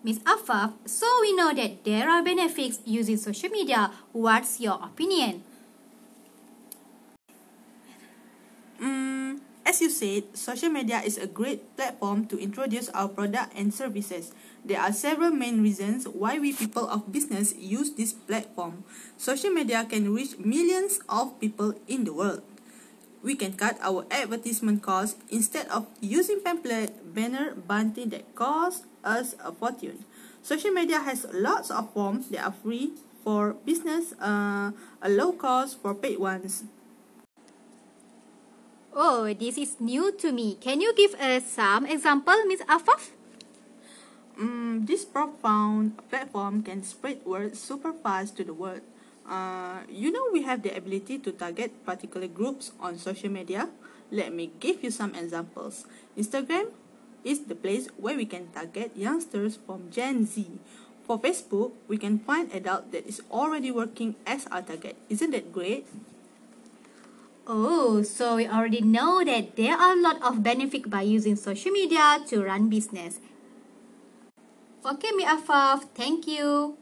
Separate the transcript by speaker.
Speaker 1: Miss Afaf, so we know that there are benefits using social media. What's your opinion?
Speaker 2: Mm, as you said, social media is a great platform to introduce our product and services. There are several main reasons why we people of business use this platform. Social media can reach millions of people in the world. We can cut our advertisement costs instead of using pamphlet, banner, bunting that cost us a fortune. Social media has lots of forms that are free for business, uh, a low cost for paid ones.
Speaker 1: Oh, this is new to me. Can you give us some example, Miss Afaf?
Speaker 2: Mm, this profound platform can spread word super fast to the world. Uh, you know we have the ability to target particular groups on social media. Let me give you some examples. Instagram is the place where we can target youngsters from Gen Z. For Facebook, we can find adult that is already working as our target. Isn't that great?
Speaker 1: Oh, so we already know that there are a lot of benefit by using social media to run business. Okay, Mi Afaf, thank you.